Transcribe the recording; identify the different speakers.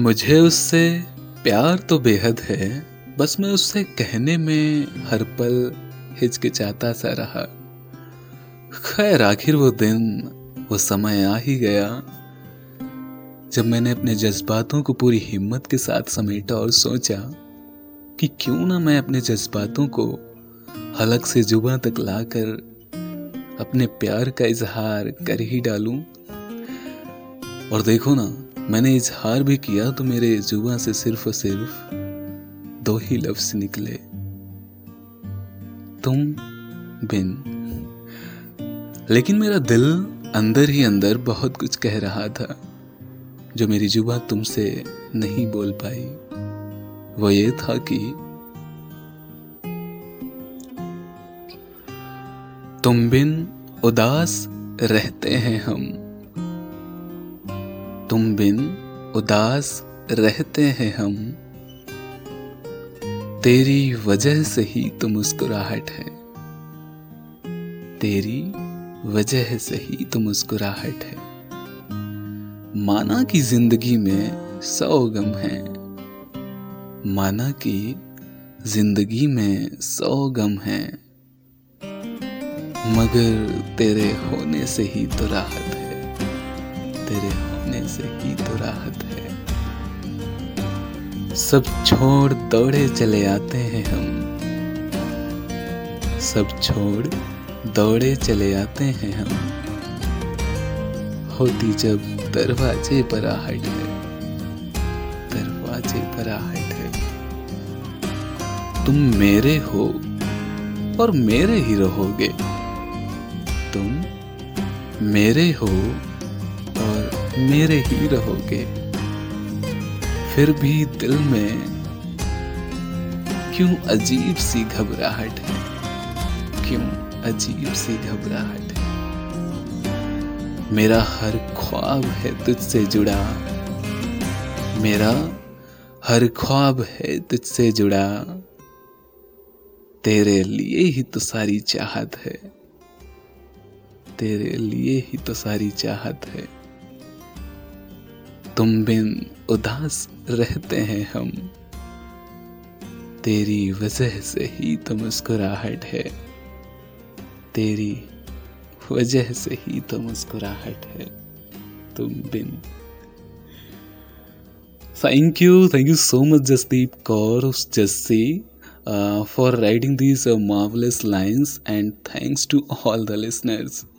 Speaker 1: मुझे उससे प्यार तो बेहद है, बस मैं उससे कहने में हर पल हिचकिचाता सा रहा। खैर, आखिर वो दिन, वो समय आ ही गया, जब मैंने अपने जज्बातों को पूरी हिम्मत के साथ समेटा और सोचा कि क्यों ना मैं अपने जज्बातों को हलक से जुबा तक लाकर अपने प्यार का इजहार कर ही डालूं। और देखो ना मैंने इजहार भी किया तो मेरे जुबा से सिर्फ़ और सिर्फ़ दो ही लफ्ज निकले। तुम बिन। लेकिन मेरा दिल अंदर ही अंदर बहुत कुछ कह रहा था, जो मेरी जुबा तुमसे नहीं बोल पाई। वो ये था कि तुम बिन उदास रहते हैं हम। तुम बिन उदास रहते हैं हम। तेरी वजह से ही तो मुस्कुराहट है। तेरी वजह से ही तो मुस्कुराहट है। माना कि ज़िंदगी में सौ गम है। माना कि ज़िंदगी में सौ गम है। मगर तेरे होने से ही तो राहत है। तेरे होने से ही तो राहत है। सब छोड़ दौड़े चले आते हैं हम। सब छोड़ दौड़े चले आते हैं हम। होती जब दरवाजे पर आहट है। दरवाजे पर आहट है। तुम मेरे हो और मेरे ही रहोगे। तुम मेरे हो मेरे ही रहोगे। फिर भी दिल में क्यों अजीब सी घबराहट है? क्यों अजीब सी घबराहट है? मेरा हर ख्वाब है तुझसे जुड़ा। मेरा हर ख्वाब है तुझसे जुड़ा। तेरे लिए ही तो सारी चाहत है। तेरे लिए ही तो सारी चाहत है। तुम बिन उदास रहते हैं हम। तेरी वजह से ही तो मुस्कुराहट है। तेरी वजह से ही तो मुस्कुराहट है। तुम बिन। Thank you thank you so much Jasdeep Kaur Jassi for for these these lines and thanks to all the listeners.